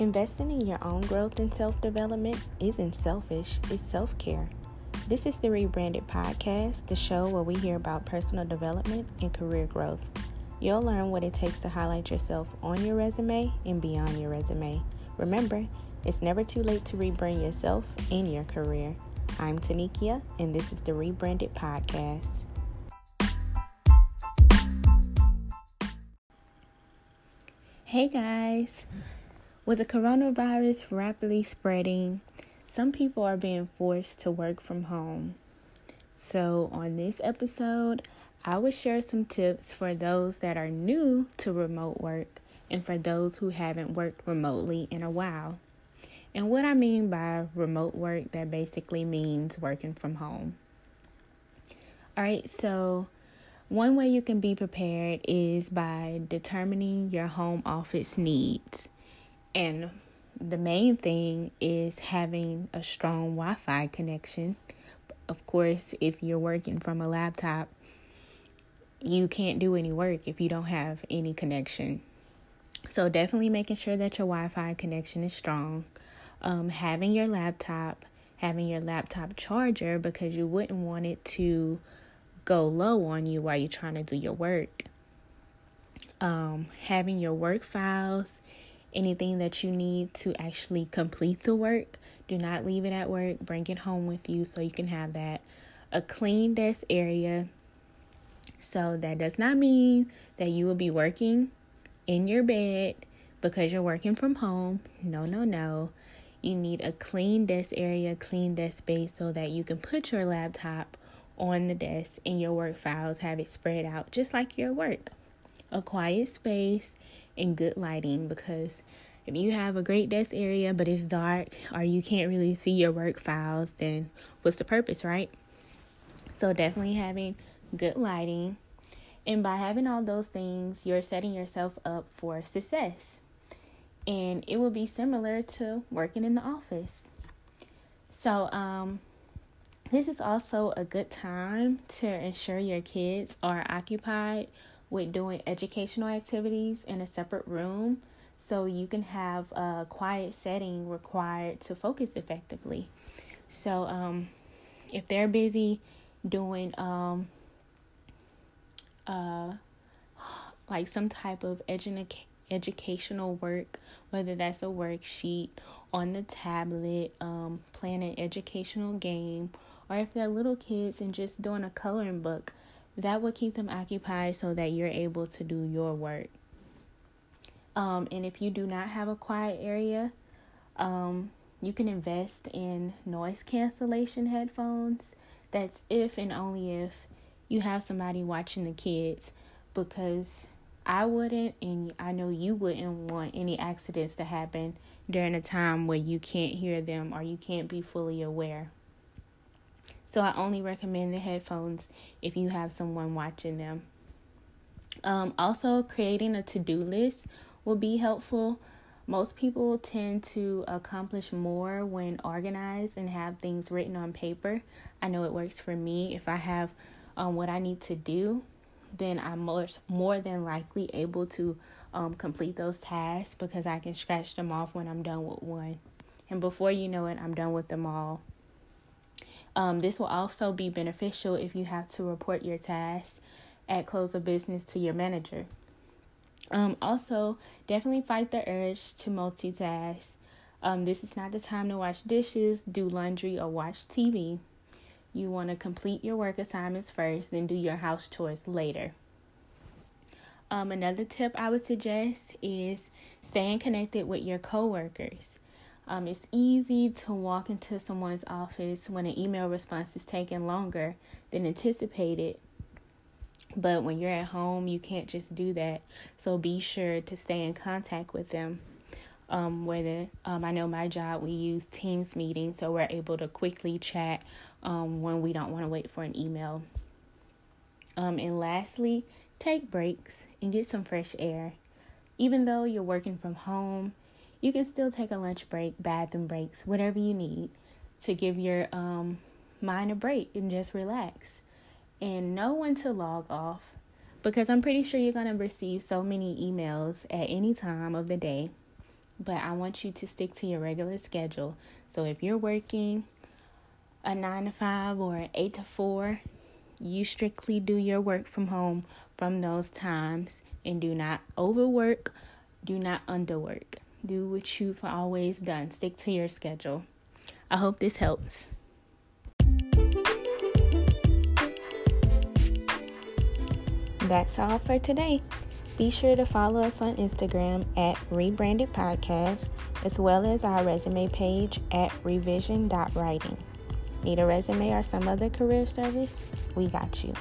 Investing in your own growth and self development isn't selfish, it's self care. This is the Rebranded Podcast, the show where we hear about personal development and career growth. You'll learn what it takes to highlight yourself on your resume and beyond your resume. Remember, it's never too late to rebrand yourself and your career. I'm Tanikia, and this is the Rebranded Podcast. Hey guys, with the coronavirus rapidly spreading, some people are being forced to work from home. So, on this episode, I will share some tips for those that are new to remote work and for those who haven't worked remotely in a while. And what I mean by remote work, that basically means working from home. All right, so one way you can be prepared is by determining your home office needs. And the main thing is having a strong Wi Fi connection. Of course, if you're working from a laptop, you can't do any work if you don't have any connection. So, definitely making sure that your Wi Fi connection is strong. Um, having your laptop, having your laptop charger because you wouldn't want it to go low on you while you're trying to do your work. Um, having your work files, anything that you need to actually complete the work, do not leave it at work. Bring it home with you so you can have that. A clean desk area. So that does not mean that you will be working in your bed because you're working from home. No, no, no. You need a clean desk area, clean desk space so that you can put your laptop on the desk and your work files have it spread out just like your work. A quiet space and good lighting because if you have a great desk area but it's dark or you can't really see your work files, then what's the purpose, right? So, definitely having good lighting. And by having all those things, you're setting yourself up for success. And it will be similar to working in the office. So, um, this is also a good time to ensure your kids are occupied with doing educational activities in a separate room so you can have a quiet setting required to focus effectively. So, um, if they're busy doing um, uh, like some type of edu- educational work, whether that's a worksheet on the tablet, um, playing an educational game, or if they're little kids and just doing a coloring book, that will keep them occupied so that you're able to do your work. Um, and if you do not have a quiet area, um, you can invest in noise cancellation headphones. That's if and only if you have somebody watching the kids because I wouldn't, and I know you wouldn't want any accidents to happen during a time where you can't hear them or you can't be fully aware. So I only recommend the headphones if you have someone watching them. Um, also, creating a to do list will be helpful. Most people tend to accomplish more when organized and have things written on paper. I know it works for me. If I have um, what I need to do, then I'm more, more than likely able to um, complete those tasks because I can scratch them off when I'm done with one. And before you know it, I'm done with them all. Um, this will also be beneficial if you have to report your tasks at close of business to your manager. Um, also, definitely fight the urge to multitask. Um, this is not the time to wash dishes, do laundry, or watch TV. You want to complete your work assignments first, then do your house chores later. Um, another tip I would suggest is staying connected with your coworkers. Um, it's easy to walk into someone's office when an email response is taking longer than anticipated. But when you're at home, you can't just do that. So be sure to stay in contact with them. Um, whether um, I know my job, we use Teams meetings, so we're able to quickly chat um, when we don't want to wait for an email. Um, and lastly, take breaks and get some fresh air. Even though you're working from home, you can still take a lunch break, bathroom breaks, whatever you need to give your um, mind a break and just relax. And know when to log off because I'm pretty sure you're going to receive so many emails at any time of the day. but I want you to stick to your regular schedule. So if you're working a 9 to 5 or 8 to 4, you strictly do your work from home from those times and do not overwork, do not underwork. Do what you've always done. Stick to your schedule. I hope this helps. That's all for today. Be sure to follow us on Instagram at Rebranded Podcast, as well as our resume page at revision.writing. Need a resume or some other career service? We got you.